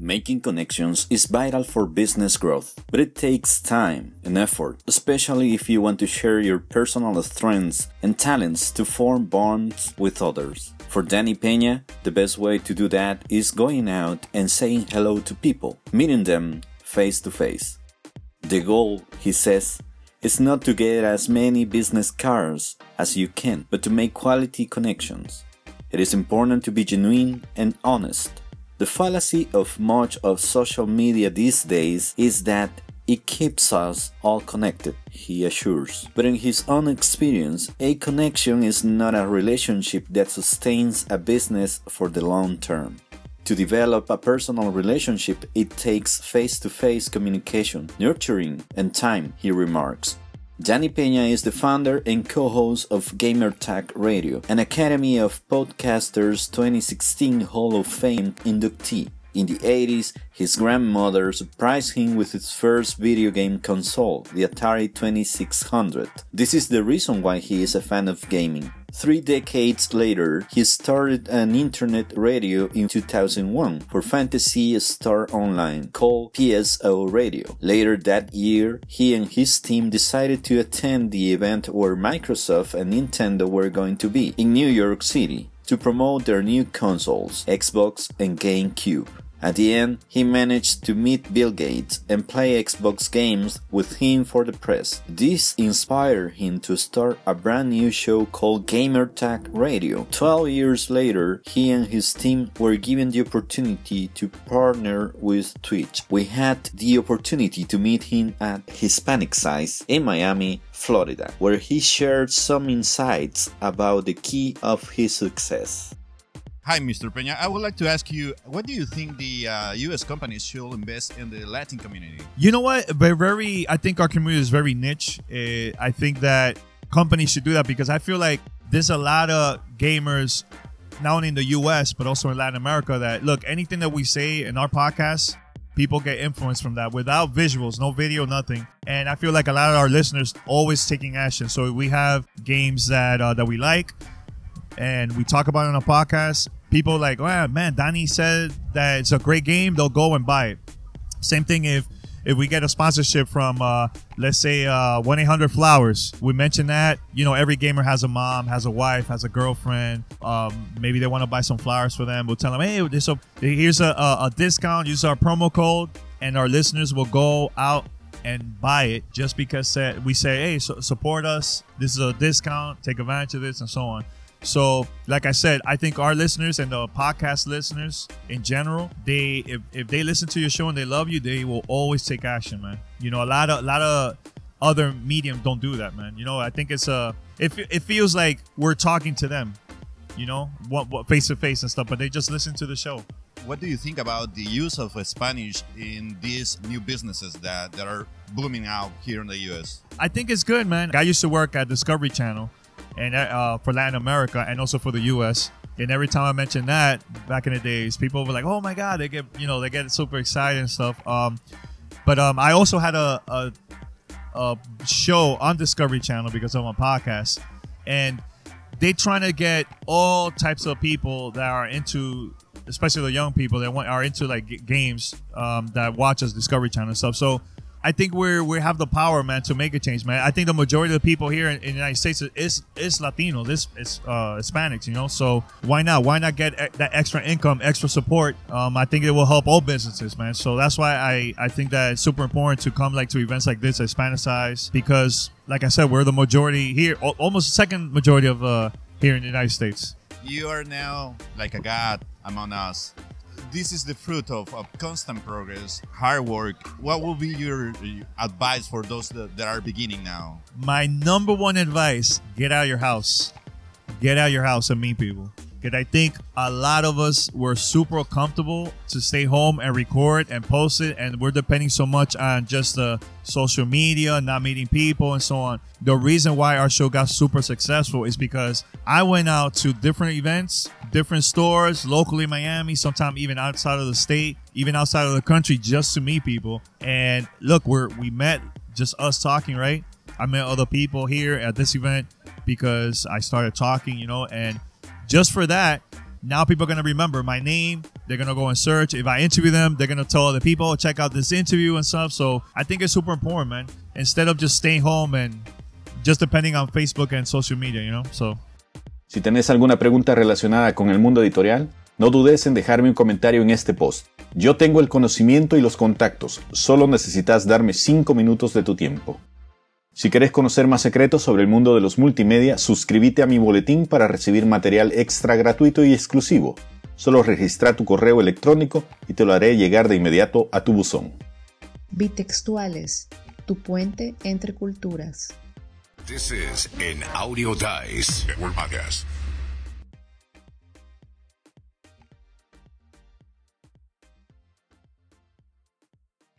Making connections is vital for business growth, but it takes time and effort, especially if you want to share your personal strengths and talents to form bonds with others. For Danny Peña, the best way to do that is going out and saying hello to people, meeting them face to face. The goal, he says, is not to get as many business cards as you can, but to make quality connections. It is important to be genuine and honest. The fallacy of much of social media these days is that it keeps us all connected, he assures. But in his own experience, a connection is not a relationship that sustains a business for the long term. To develop a personal relationship, it takes face to face communication, nurturing, and time, he remarks. Danny Peña is the founder and co-host of GamerTag Radio, an Academy of Podcasters 2016 Hall of Fame inductee. In the 80s, his grandmother surprised him with his first video game console, the Atari 2600. This is the reason why he is a fan of gaming. Three decades later, he started an internet radio in 2001 for Phantasy Star Online called PSO Radio. Later that year, he and his team decided to attend the event where Microsoft and Nintendo were going to be in New York City to promote their new consoles, Xbox and GameCube. At the end, he managed to meet Bill Gates and play Xbox games with him for the press. This inspired him to start a brand new show called GamerTag Radio. Twelve years later, he and his team were given the opportunity to partner with Twitch. We had the opportunity to meet him at Hispanicize in Miami, Florida, where he shared some insights about the key of his success. Hi, Mr. Peña. I would like to ask you, what do you think the uh, U.S. companies should invest in the Latin community? You know what? Very. I think our community is very niche. Uh, I think that companies should do that because I feel like there's a lot of gamers, not only in the U.S. but also in Latin America. That look, anything that we say in our podcast, people get influenced from that without visuals, no video, nothing. And I feel like a lot of our listeners always taking action. So we have games that uh, that we like, and we talk about on a podcast people like, oh man, Danny said that it's a great game. They'll go and buy it. Same thing if if we get a sponsorship from uh, let's say uh, 1-800 flowers. We mentioned that you know every gamer has a mom has a wife has a girlfriend. Um, maybe they want to buy some flowers for them. We'll tell them hey this a, here's a, a, discount. Use our promo code. And our listeners will go out and buy it just because we say hey support us. This is a discount. Take advantage of this and so on so, like I said, I think our listeners and the podcast listeners in general, they if, if they listen to your show and they love you, they will always take action, man. You know, a lot of a lot of other mediums don't do that, man. You know, I think it's a it, it feels like we're talking to them, you know, what what face to face and stuff, but they just listen to the show. What do you think about the use of Spanish in these new businesses that, that are booming out here in the US? I think it's good, man. I used to work at Discovery Channel and uh, for Latin America and also for the U.S. And every time I mention that back in the days, people were like, "Oh my God!" They get you know they get super excited and stuff. Um, but um, I also had a, a, a show on Discovery Channel because of my podcast, and they trying to get all types of people that are into, especially the young people that want, are into like games um, that watch us Discovery Channel and stuff. So I think we're we have the power, man, to make a change, man. I think the majority of the people here in, in the United States is is Latino, this is uh, Hispanics, you know. So why not? Why not get e- that extra income, extra support? Um, I think it will help all businesses, man. So that's why I I think that it's super important to come like to events like this, Hispanicize, because like I said, we're the majority here, almost the second majority of uh, here in the United States. You are now like a god among us this is the fruit of, of constant progress, hard work. What will be your advice for those that, that are beginning now? My number one advice get out of your house. Get out of your house and meet people. Because I think a lot of us were super comfortable to stay home and record and post it, and we're depending so much on just the social media, not meeting people, and so on. The reason why our show got super successful is because I went out to different events, different stores, locally in Miami, sometimes even outside of the state, even outside of the country, just to meet people. And look, we're we met just us talking, right? I met other people here at this event because I started talking, you know, and just for that, now people are going to remember my name, They're gonna go and search. If I interview them, they're gonna tell other people, check out this interview and stuff. So I think it's super important, man. Instead of just staying home and just depending on Facebook and social media, you know. So. Si tenés alguna pregunta relacionada con el mundo editorial, no dudes en dejarme un comentario en este post. Yo tengo el conocimiento y los contactos, solo necesitas darme 5 minutos de tu tiempo. Si querés conocer más secretos sobre el mundo de los multimedia, suscríbete a mi boletín para recibir material extra gratuito y exclusivo. Solo registra tu correo electrónico y te lo haré llegar de inmediato a tu buzón. Bitextuales, tu puente entre culturas. This is an Audio Dice Network Podcast.